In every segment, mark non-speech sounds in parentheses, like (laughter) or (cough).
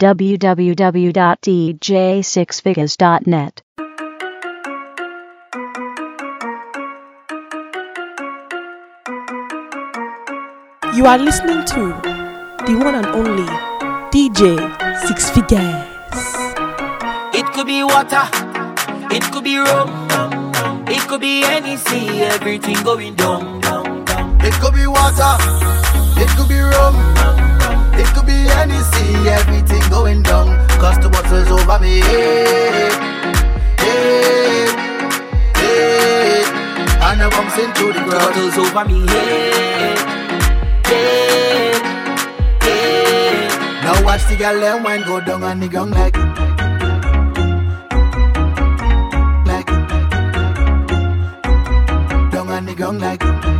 www.dj6figures.net. You are listening to the one and only DJ Six Figures. It could be water, it could be rum, it could be Hennessy, everything going down, down, down. It could be water, it could be rum, it could be any sea, everything going down. Cause the bottle's over me. Hey, hey. And I'm bouncing to the ground. Bottles over me, hey, hey, hey. Now watch the girl and wine go down on the ground like Like Down on the ground Like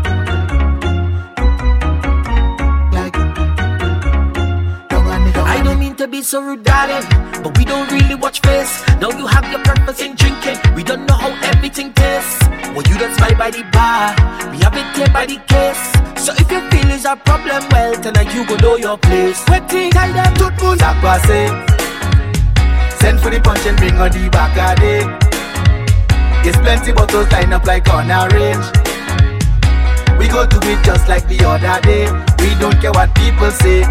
so rude, darling, but we don't really watch face. Now you have your purpose in drinking. We don't know how everything tastes. Well, you don't spy by the bar, we have it here by the case. So if your feelings is a problem, well, tonight you go know your place. Waiting, I them Tout moun a passé Send for the punch and bring on the back of There's plenty bottles lined up like on a range We go do it just like the other day We don't care what people say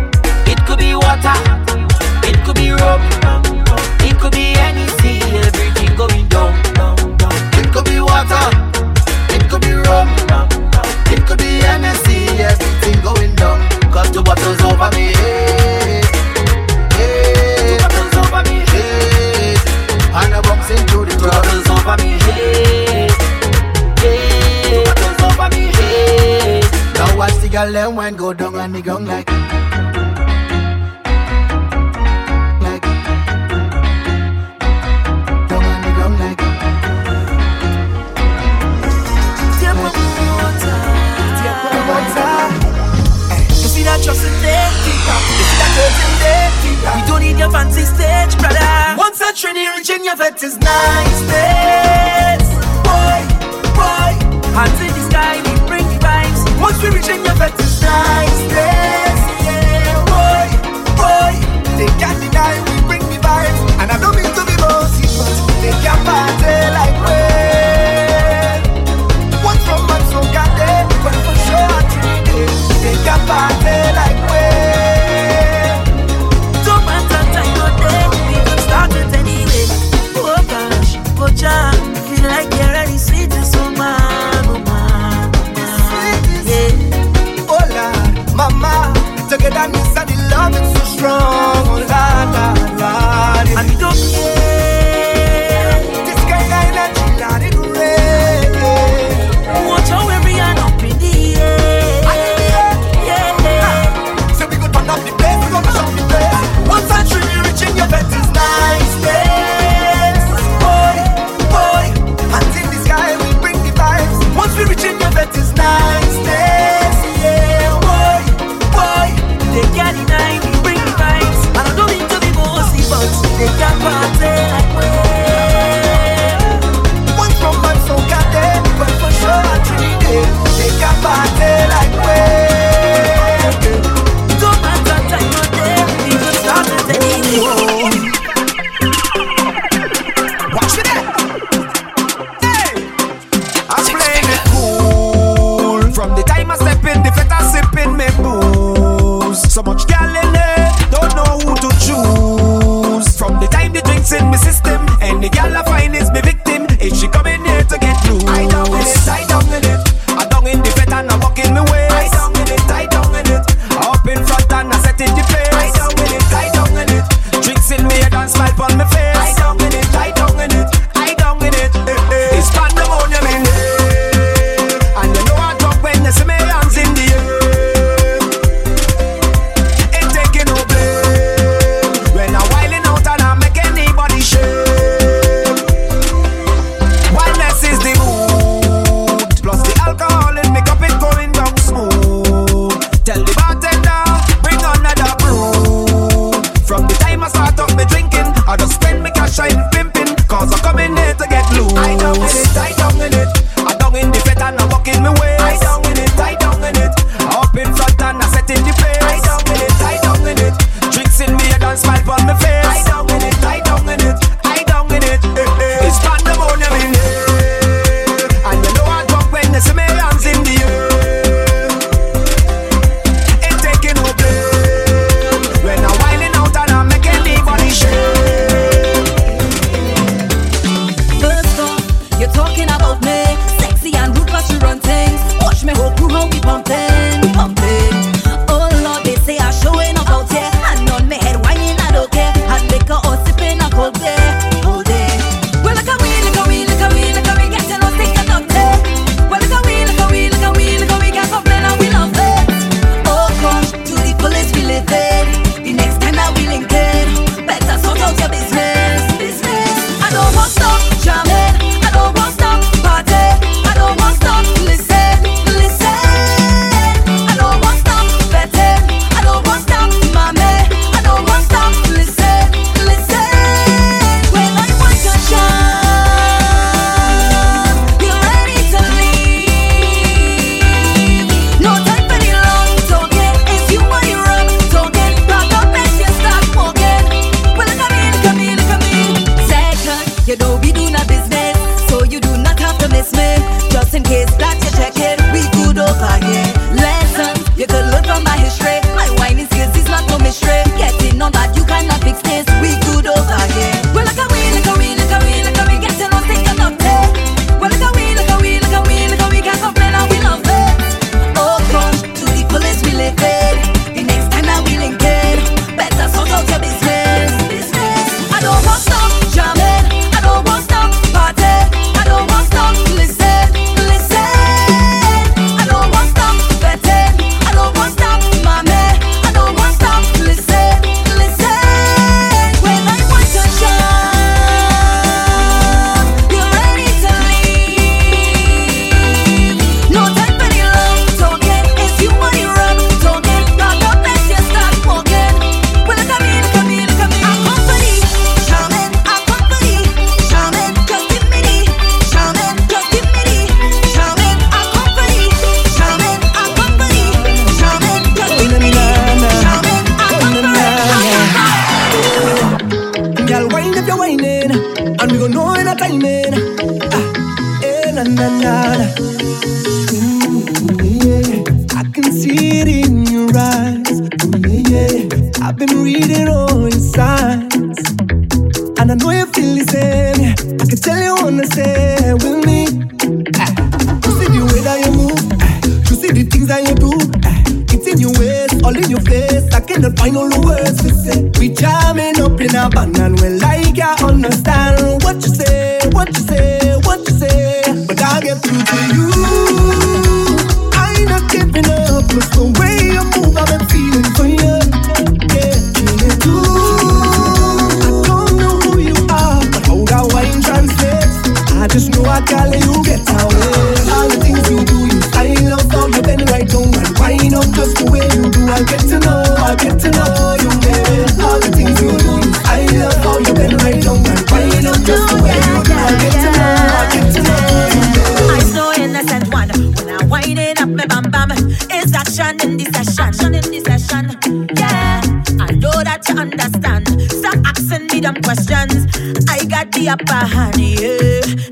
It could be water, could be rum, it could be anything, everything going down. It could be water It could be rum It could be Hennessy Everything going down Cause the bottles over me hey, hey, Bottles over me, hey. And I'm bottles over me, hey, hey, bottles over me, hey. Now watch the girl and wine go down the ground like Like That trust in there, you see that curtain there. We don't need your fancy stage, brother. Once that Trini reach your vet is niceness. Boy, boy, hands in the sky, we bring the vibes. Once we reach in your vet is niceness. Yeah, boy, boy, they can't deny we bring the vibes. And I don't mean to be bossy, but they can't party strong. a parrarie,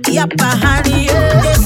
e eh. a parrarie. Eh.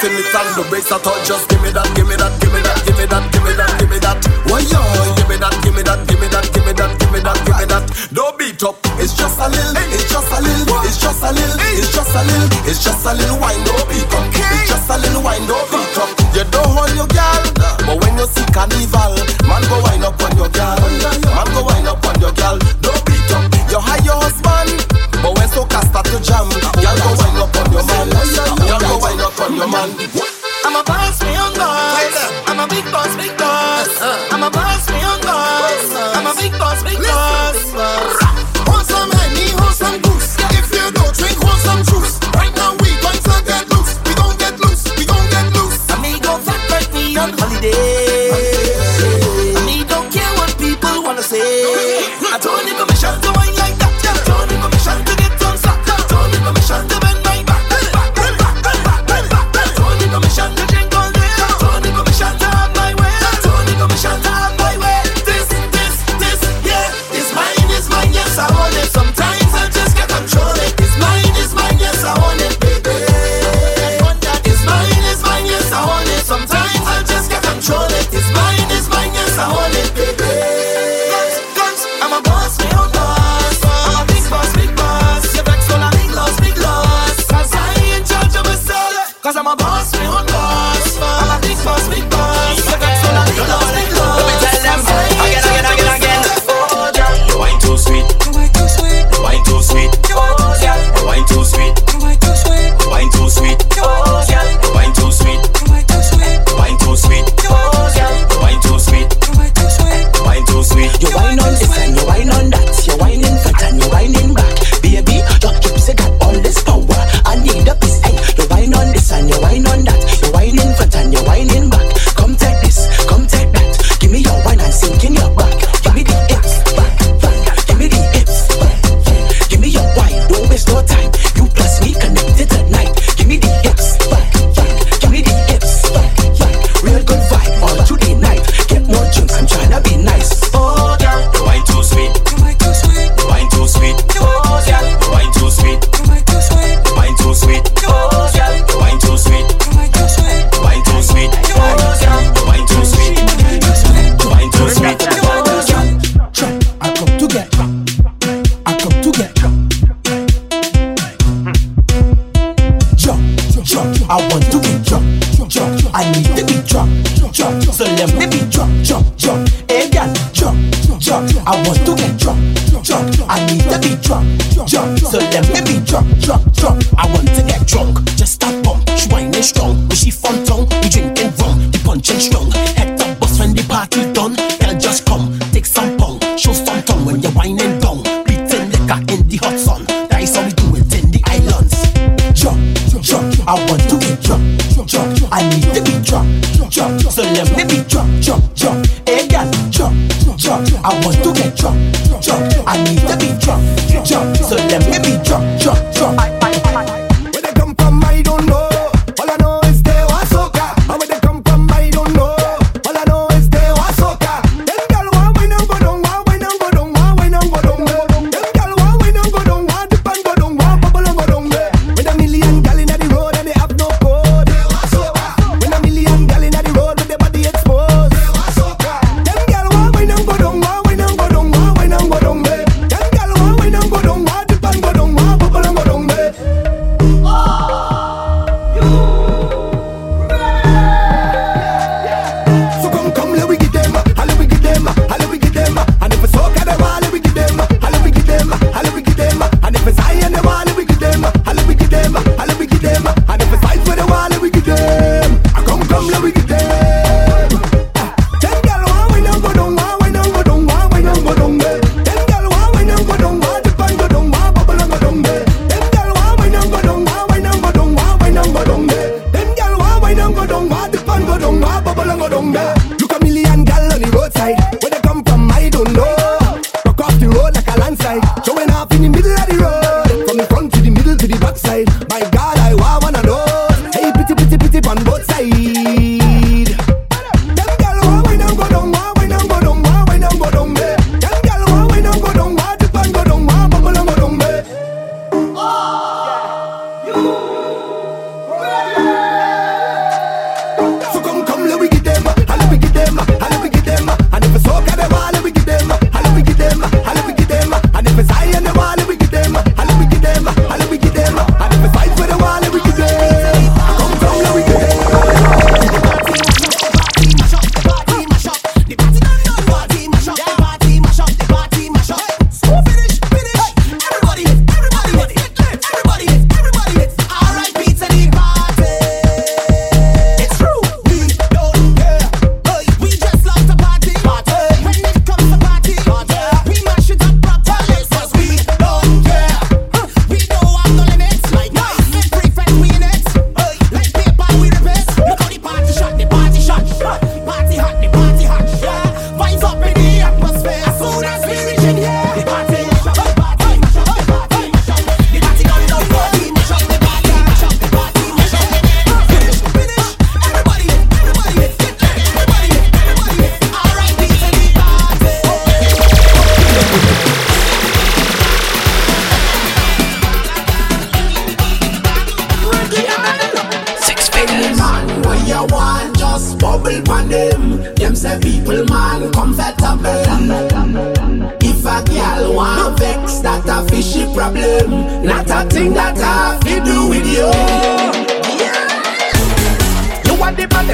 see me tango, brace a touch, just give me that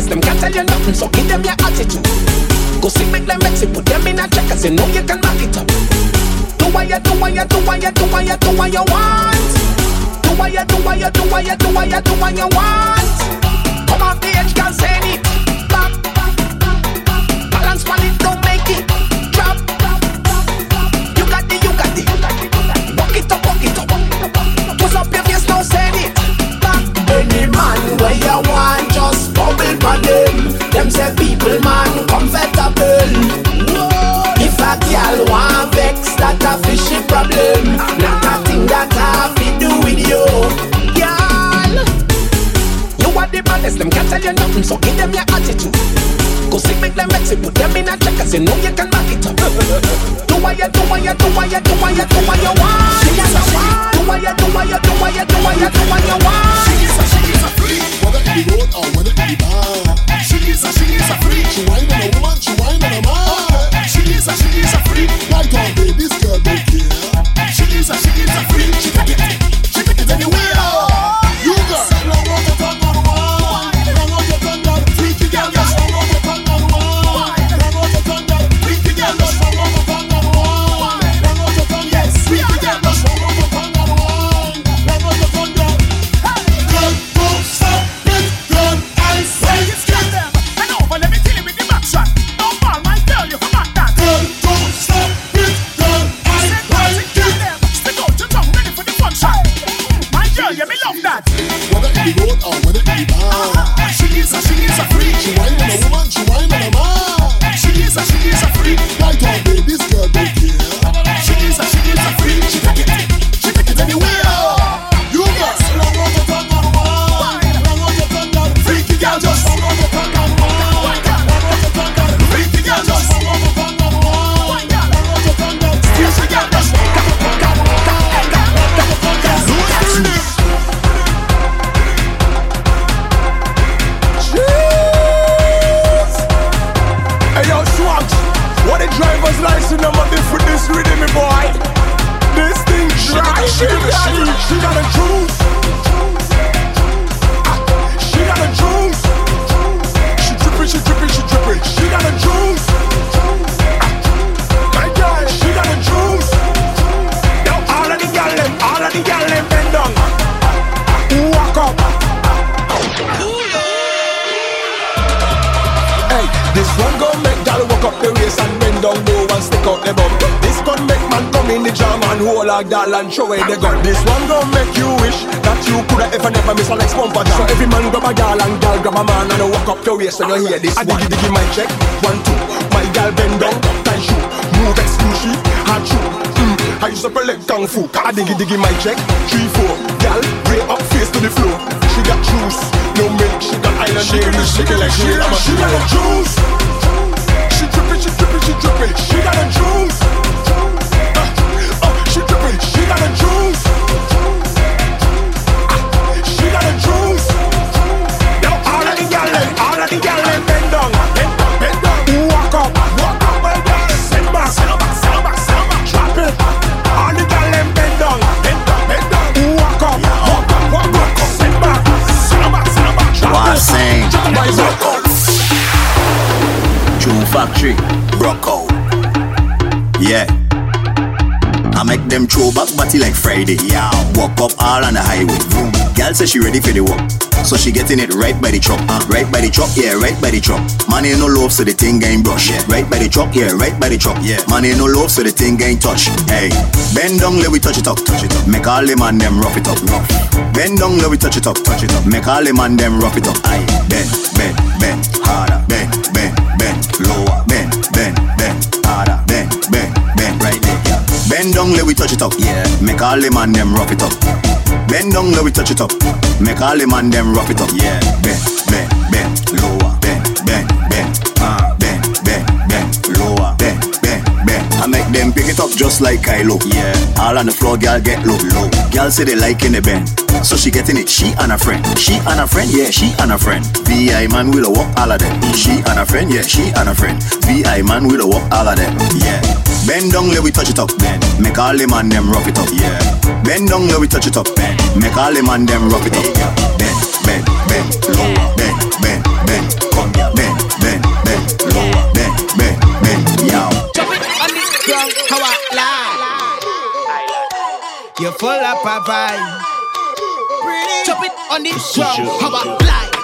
cause them can't tell you nothing, so give them your attitude. Go see, make them mix it, put them in a check, you know you can knock it up. Do what you do, what you do, what you do, what you do, what you want. Do what you do, what you do, what you do, what you do, what you want. Come off the edge, can't say it. Balance, man, it don't make it. Drop. You got it, you got it. Walk it up, walk it up. Twist up your face, don't say it. say people man comfortable. If a girl want vex, that a fishy problem. Not a thing that I fi do with you. Girl You are the baddest, them can't tell you nothing So give them your attitude. Go sick, make them messy, put them in a check Cause you know you can back it up. (laughs) Do what you, do what you, do what you, do what you, do what you want. She is a Do what you, do what you, do what you, do what you, do what you want. She is a, she is a freak she is a, she is a freak. She wine on a woman, she wine on a man. She is a, she is a freak. Like all babies, girl, don't. She is a, she is a freak. She take it, she take it anywhere. And stick out the bum. This gon' make man come in the jam and hold a gal and throw away the gun. This one gon' make you wish that you coulda ever never miss a next bumper jam. So every man grab a gal and gal grab a man and walk up your waist when you hear this. I diggy diggy my check, one two. My gal bend down, tie shoe, move exclusive, hard shoe. Mm. I used to play like kung fu. I diggy diggy my check, three four. Gal, way up face to the floor. She got juice, no milk. She got island dairy, she got like she, she got a juice. She drippin', she drippin', she drippin'. She got a juice. Uh, uh, she drippin', she got a juice. She got a juice. Now all of the gyal them, all of the gyal them bend down, bend down, bend down. Walk up, walk up, my girl. Send back, send back, send back, send back. Drop it. All the gyal them bend down, bend down, bend down. Walk up, walk up, walk up. Send back, send back, send back. Drop it. saying? Drop it. Walk up. Factory, broke out. Yeah. I make them throw back body like Friday. Yeah. Walk up all on the highway. Vroom. Girl say she ready for the walk. So she getting it right by the truck. Uh, right by the truck, yeah, right by the truck. Money no love, so the thing ain't brush. Yeah. Right by the truck, yeah, right by the truck. Yeah. Money no love, so the thing ain't touch. Hey, bend down, let we touch it up, touch it up. Make all the man them rough it up, rough. Bend down, let we touch it up, touch it up. Make all the man them rough it up. Aye, bend, bend, bend, harder, bend, bend, bend, lower, bend, bend, bend, harder, bend, bend, bend, right there. Yeah. Bend down, let we touch it up. Yeah. Make all the man them rough it up. Bend down, let we touch it up. Make all the man them rough it up. Yeah. Bend, bend, bend, lower. Bend, bend, bend. Ah, I make them pick it up just like Kylo. Yeah. All on the floor, girl get low, low. Girl say they like in the bend. So she getting it, she and a friend. She and a friend, yeah, she and a friend. VI man will walk all of them. She and a friend, yeah, she and a friend. VI man will walk all of them. Yeah. Bend down, let we touch it up. Bend. Make all the man them rough it up. Yeah. Bend down, let we touch it up. Bend. Make all the man them rough it up. Yeah. Bend, bend, bend, lower. Bend, bend, bend. Come bend, bend. How I lie. You're full of vibe. Chop it on the ground, how I lie.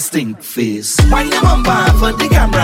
Stink face. Wind your bumper for the camera.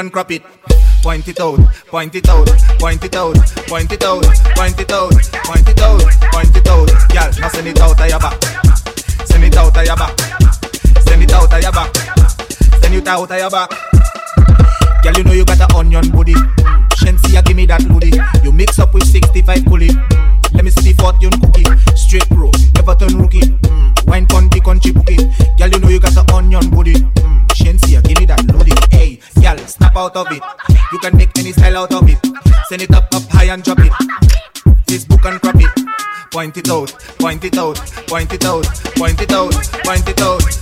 can crop it. Point it out, point it out, point it out, point it out, point it out, point it out, point it out. Girl, now send it out of your back. Send it out of your back. Send it out of your back. Send it out of your back. Girl, you know you got a onion booty. Shensia, give me that booty. You mix up with 65 pulley. Let me see the fortune cookie. Straight bro, never turn rookie. Mm. Wine con the country bookie. out of it. You can make any style out of it. Send it up, up high and drop it. Facebook and crop it. Point it out, point it out, point it out, point it out, point it out.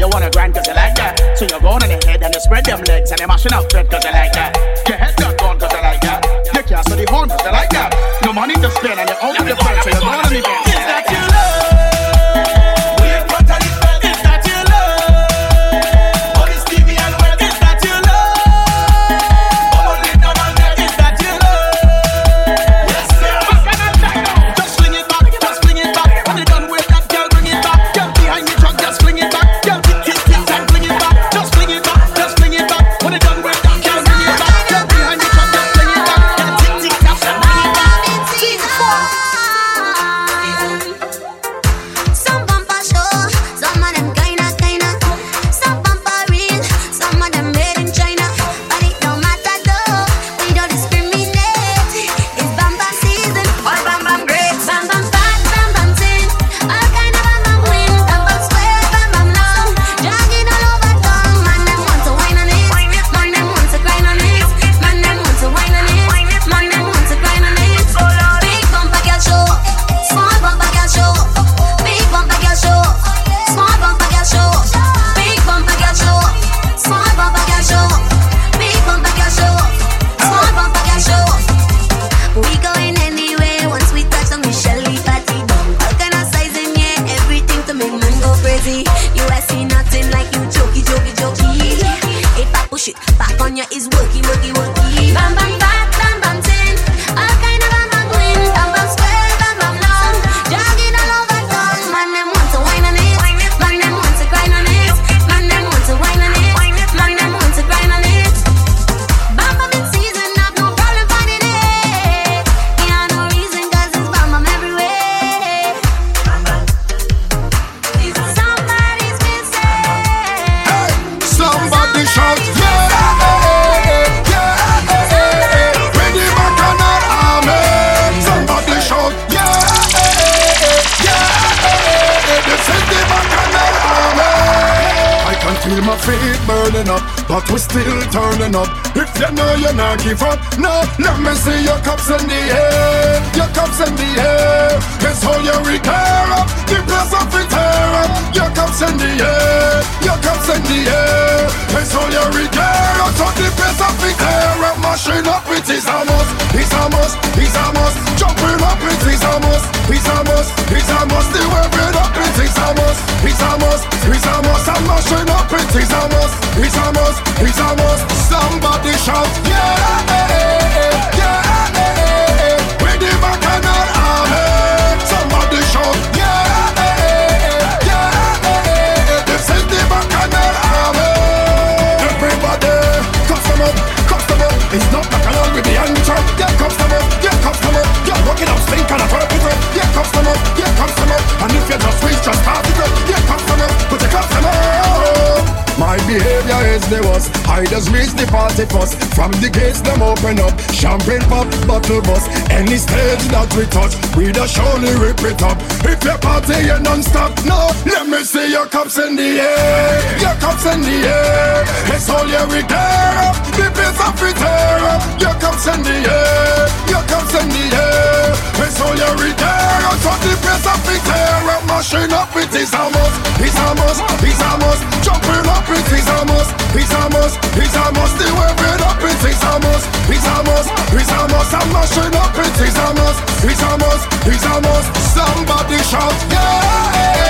you wanna grind cause you like that. So you're going in the head and you spread them legs and you're mashing up bread cause you like that. Your head got gone cause you like that. You can't the horn cause you like that. No money to spend and you only the Somebody shout, yeah! as they was. Hiders reach the party first. From the gates, them open up. Champagne pop, bottle bust. Any stage that we touch, we the surely rip it up. If your party, ain't non-stop. No, let me see your cups in the air. Your cups in the air. It's all you we dare. The best of it here. Your cups in the air. Your cups in the air. It's all you we dare. So the best of it here. Mashing up it is a must. It's a must. It's a must. Jumping up with a must. It's a must. It's a. The waving up with a must. It's a must. It's. I'm mashing up with a must. It's a must. It's. Somebody shout, yeah.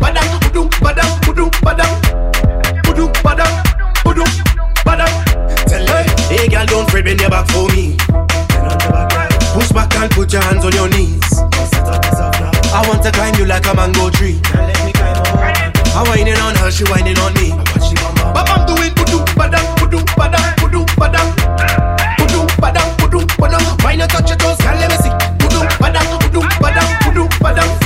badang, budum, badang, budum, badang, budum, badang, budum, badang. Tell her, hey girl, don't fret, bend your back for me. Push back and put your hands on your knees. I want to climb you like a mango tree. I'm whining on her, she whining on me. But I'm doing budum, badang, budum, badang, budum, badang, budum, badang. Why not touch your toes, girl? Let me see. Budum, badang, budum, badang, budum, badang.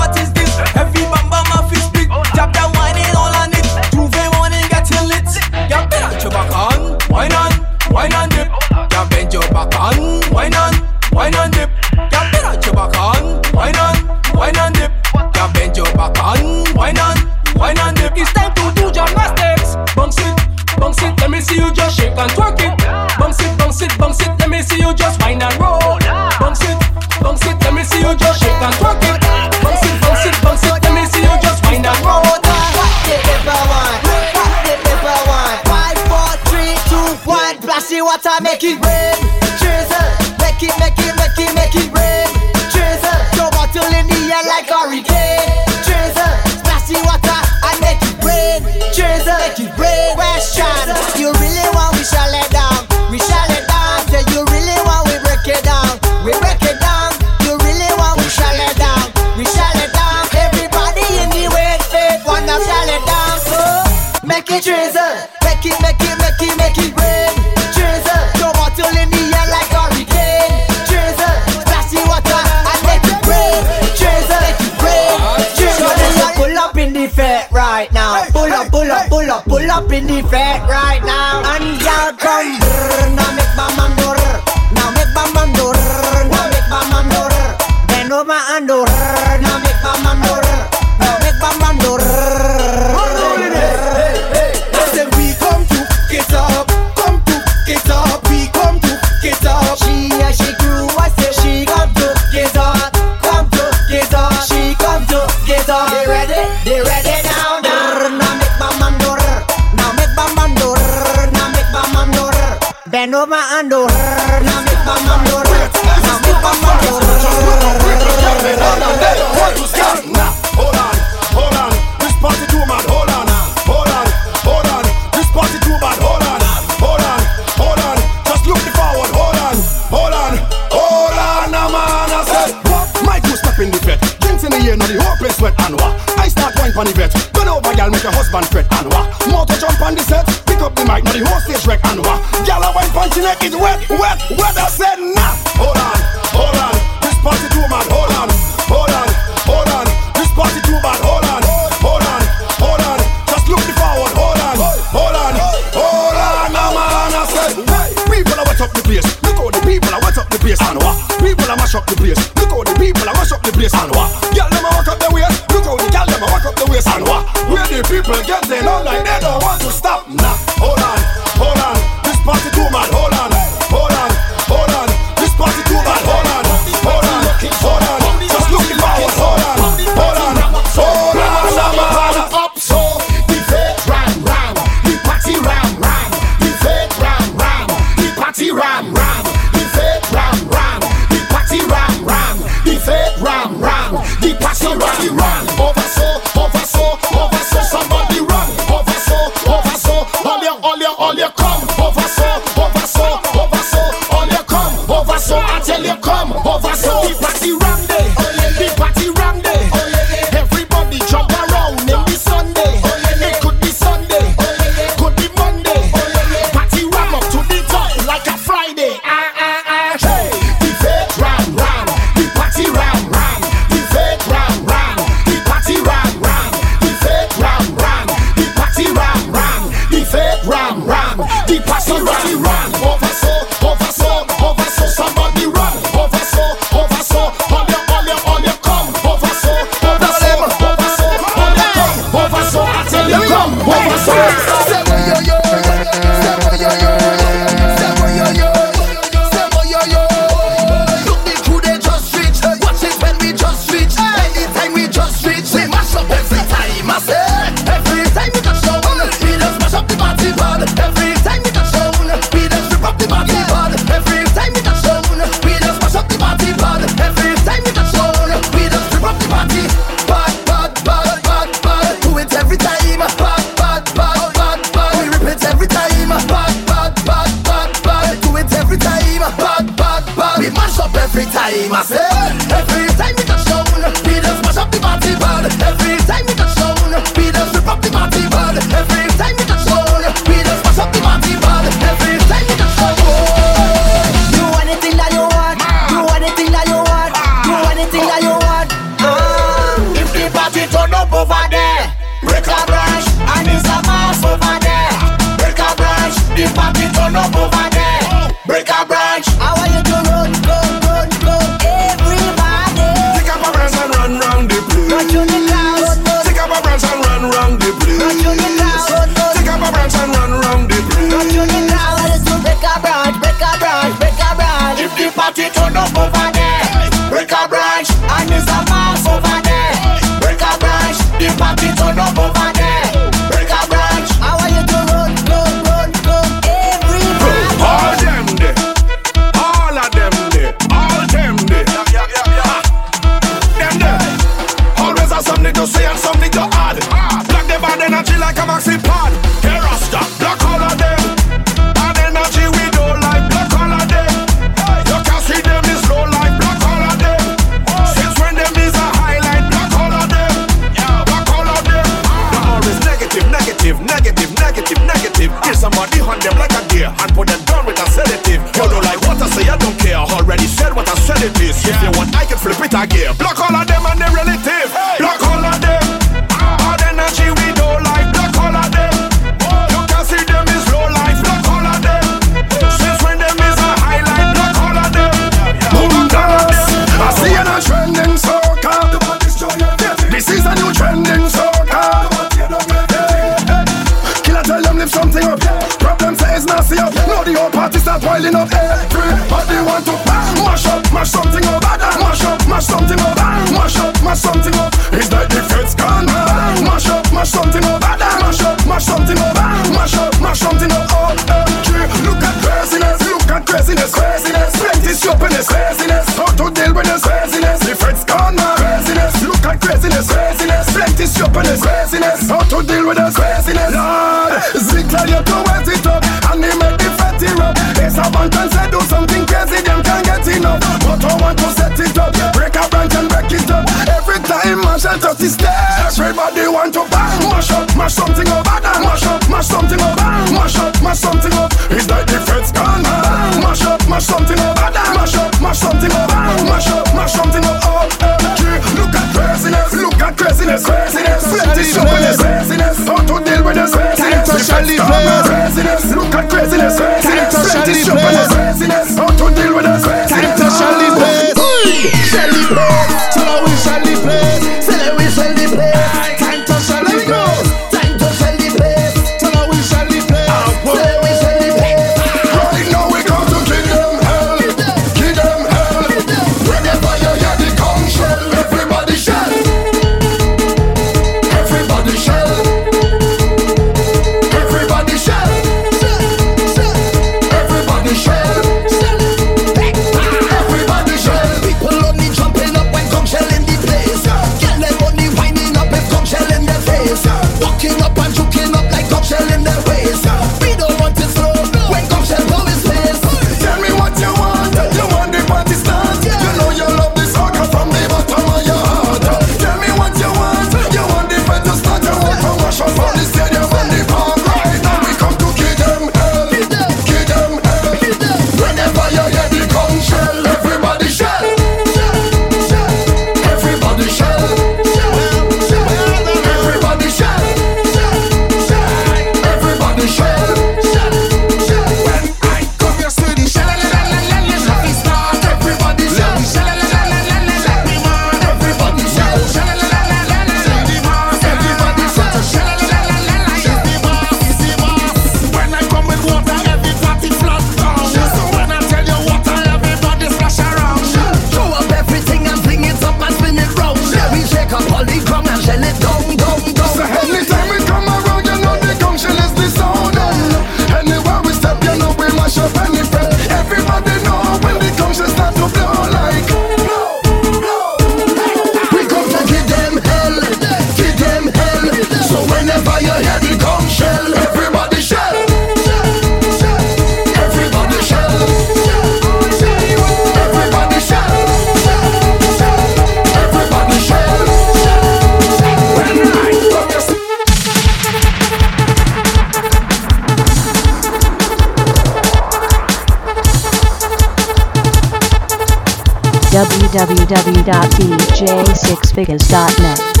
www.dj6figures.net.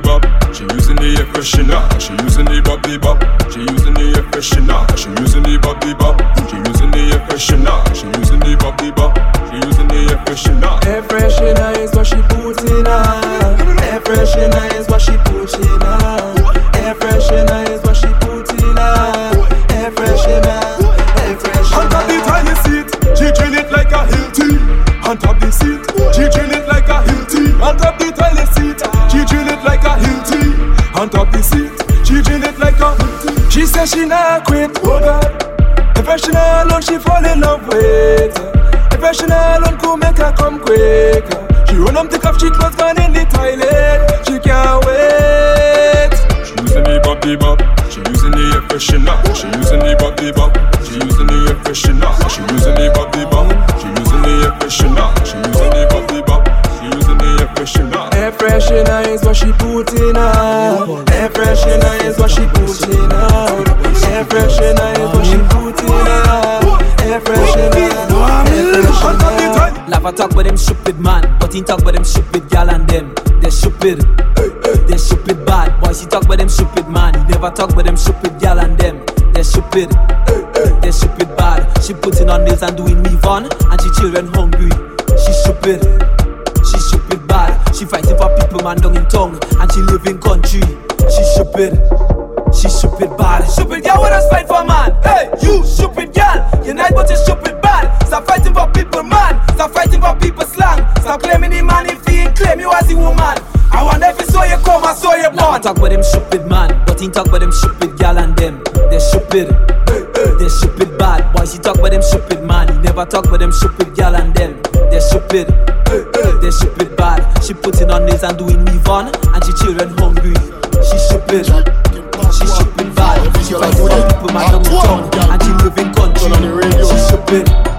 bop. Bop. She using the air freshener. She using the bop the bop. She using the air freshener. She using the bop the bop. She using the air freshener. Air freshener is what she put in her. Air freshener is what she put in her. Air freshener is what she put in her. Air freshener, air freshener. Lava talk with them stupid man, but he talk with them stupid gal and them. They're stupid, They're stupid bad. Boys he talk with them stupid man, he never talk with them stupid gal and them. They stupid, they stupid bad. She putting on nails and doing me fun, and she children hungry. She stupid, she stupid bad. She fighting for people man down in tongue, and she live in country. She stupid. She stupid bad. Stupid girl, what us fight for man? Hey, you stupid girl. Unite but you stupid bad. Stop fighting for people, man. Stop fighting for people slang. Stop claiming the man if he ain't claim you as a woman. I wonder if it's so you come, I saw you born. talk about them stupid man, but he talk about them stupid gal and them. They're stupid. They're stupid bad. Boys, she talk about them stupid money? man. Never talk about them stupid girl and them. They're stupid. They're stupid bad. She putting on this and doing me on, and she children hungry. She stupid. She ship bad. She fight for the people, man, on the town, and she living country. She ship it.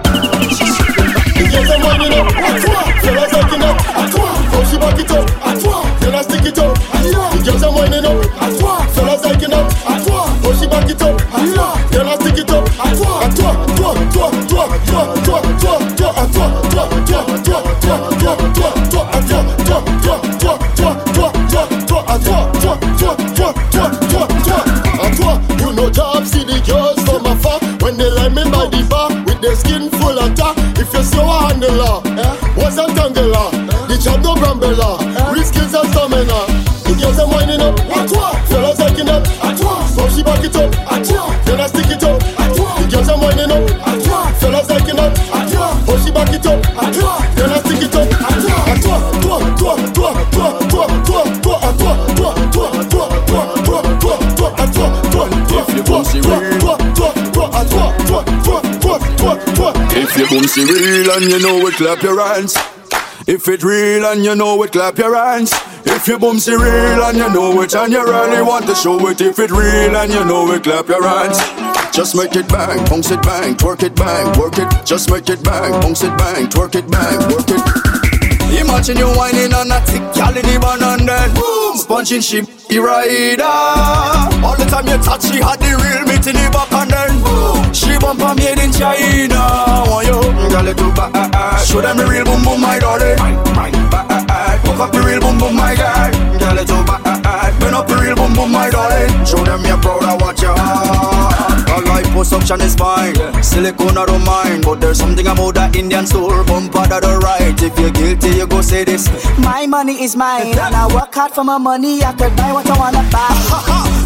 so handle her. If you boom see real and you know it, clap your hands. If it real and you know it, clap your hands. If you boom see real and you know it and you really want to show it. If it real and you know it, clap your hands. Just make it bang, bounce it bang, twerk it bang, work it. Just make it bang, bounce it bang, twerk it bang, work it. Imagine you whining on tick, gal in the van and then boom, sponging she rider. All the time you touch, she had the real meat in the back and then boom, she bumper made in China. Want you, girl, it too bad. Show them the real boom boom, my darling. Bad. Up the real boom boom, my guy. Girl, it too bad. Burn up the real boom boom, my darling. Show them you're proud liposuction is fine, silicone I don't mind, but there's something about that Indian store bumper that are right. If you're guilty, you go say this. My money is mine, and I work hard for my money. I could buy what I wanna buy.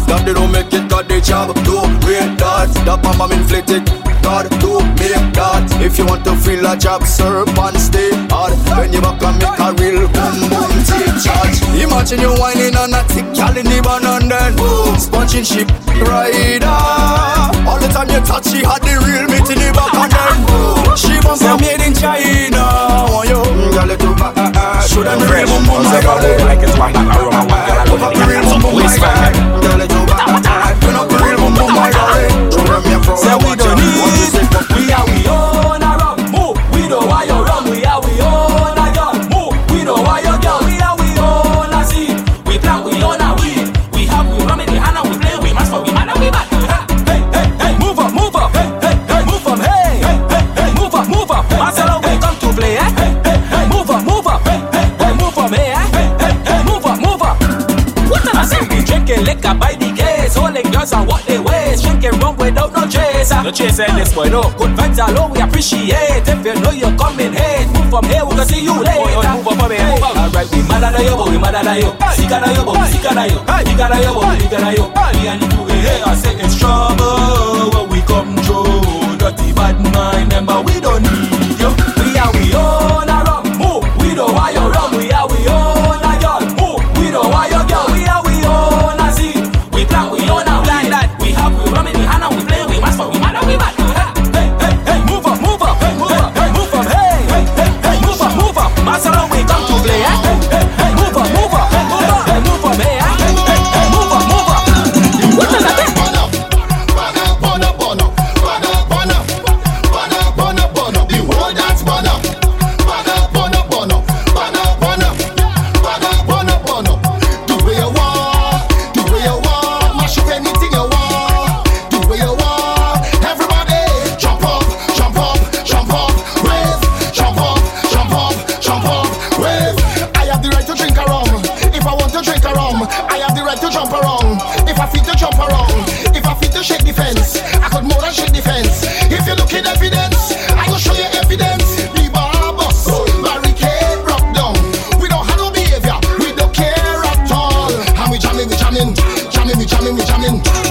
God, they don't make it, God, they job. Do rate that, that mama inflated. God, do two million dollars. If you want to feel a job, serve and stay hard. When you back and make a real boom boom charge. Imagine you whining on a tick, gal in the band and then sponging ship rider. All the time you touch, she had the real meat in the back and then she must have made in China. Oh you. Should I be real boom boom? I got it. Like it's my aroma, one girl, I love it. Police man. liquor by the case. all the girls are what they waste. Drinking rum without no chaser, uh, No chasing this eh, boy, no. Good vibes alone, we appreciate. If you know you're coming, hey, move from here, we can see you later. Boy, move up from here, move up. Alright, we mad at you, boy, we mad at you. Sick at you, boy, we sick at you. Sick at you, boy, we sick at you. Me and you, hey, I say it's trouble when we come through. Dirty bad mind, remember we don't jamming, jamming, jamming, jamming.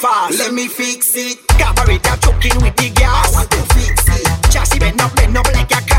fast. Let me fix it. Carburetor choking with the gas. I want to fix it. Chassis bend up, bend up like a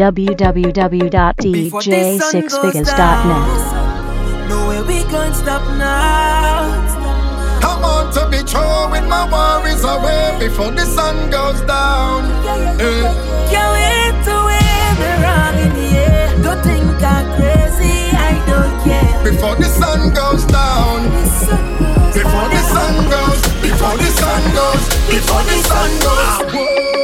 www.dj6figures.net. No way we can stop now. To be true with my worries away before the sun goes down. Yeah, yeah, yeah, Can't wait to wrong in the air. Don't think I'm crazy, I don't care. Before the sun goes down. Before the sun goes, before the sun goes, before the sun goes. Before the sun goes.